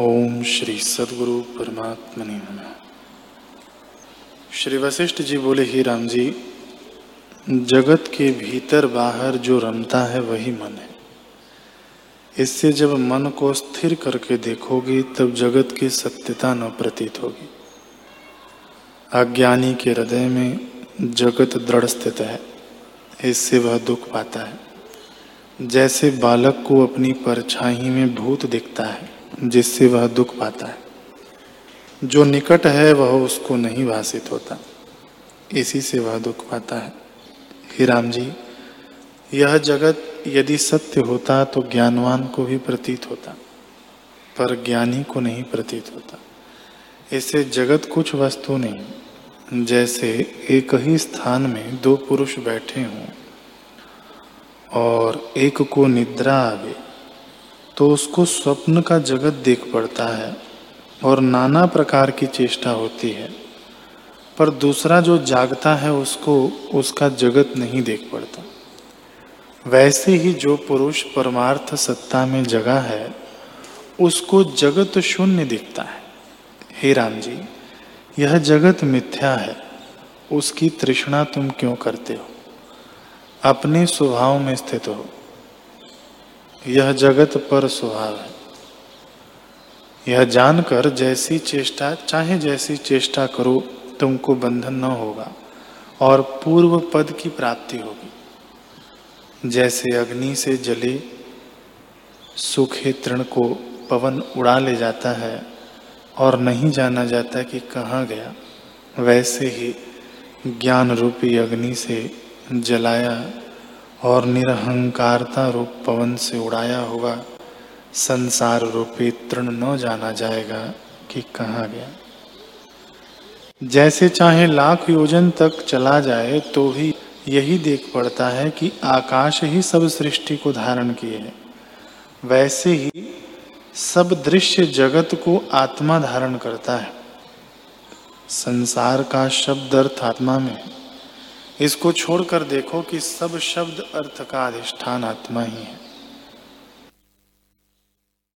ओम श्री सदगुरु परमात्मा ने श्री वशिष्ठ जी बोले, ही राम जी, जगत के भीतर बाहर जो रमता है वही मन है। इससे जब मन को स्थिर करके देखोगी, तब जगत की सत्यता न प्रतीत होगी। अज्ञानी के हृदय में जगत दृढ़ स्थित है, इससे वह दुख पाता है। जैसे बालक को अपनी परछाई में भूत दिखता है जिससे वह दुख पाता है। जो निकट है वह उसको नहीं भाषित होता। इसी से वह दुख पाता है। ही राम जी, यह जगत यदि सत्य होता तो ज्ञानवान को भी प्रतीत होता, पर ज्ञानी को नहीं प्रतीत होता। इससे जगत कुछ वस्तु नहीं, जैसे एक ही स्थान में दो पुरुष बैठे हों, और एक को निद्रा आवे तो उसको स्वप्न का जगत देख पड़ता है और नाना प्रकार की चेष्टा होती है। पर दूसरा जो जागता है उसको उसका जगत नहीं देख पड़ता। वैसे ही जो पुरुष परमार्थ सत्ता में जगा है, उसको जगत शून्य दिखता है। हे राम जी, यह जगत मिथ्या है। उसकी तृष्णा तुम क्यों करते हो? अपने स्वभाव में स्थित हो। यह जगत पर स्वभाव है। यह जानकर जैसी चेष्टा, चाहे जैसी चेष्टा करो, तुमको बंधन न होगा और पूर्व पद की प्राप्ति होगी। जैसे अग्नि से जले सूखे तृण को पवन उड़ा ले जाता है और नहीं जाना जाता कि कहाँ गया, वैसे ही ज्ञान रूपी अग्नि से जलाया और निरहंकारता रूप पवन से उड़ाया हुआ संसार रूपी तृण न जाना जाएगा कि कहाँ गया। जैसे चाहे लाख योजन तक चला जाए तो भी यही देख पड़ता है कि आकाश ही सब सृष्टि को धारण किए है। वैसे ही सब दृश्य जगत को आत्मा धारण करता है। संसार का शब्द अर्थ आत्मा में इसको छोड़कर देखो कि सब शब्द अर्थ का अधिष्ठान आत्मा ही है।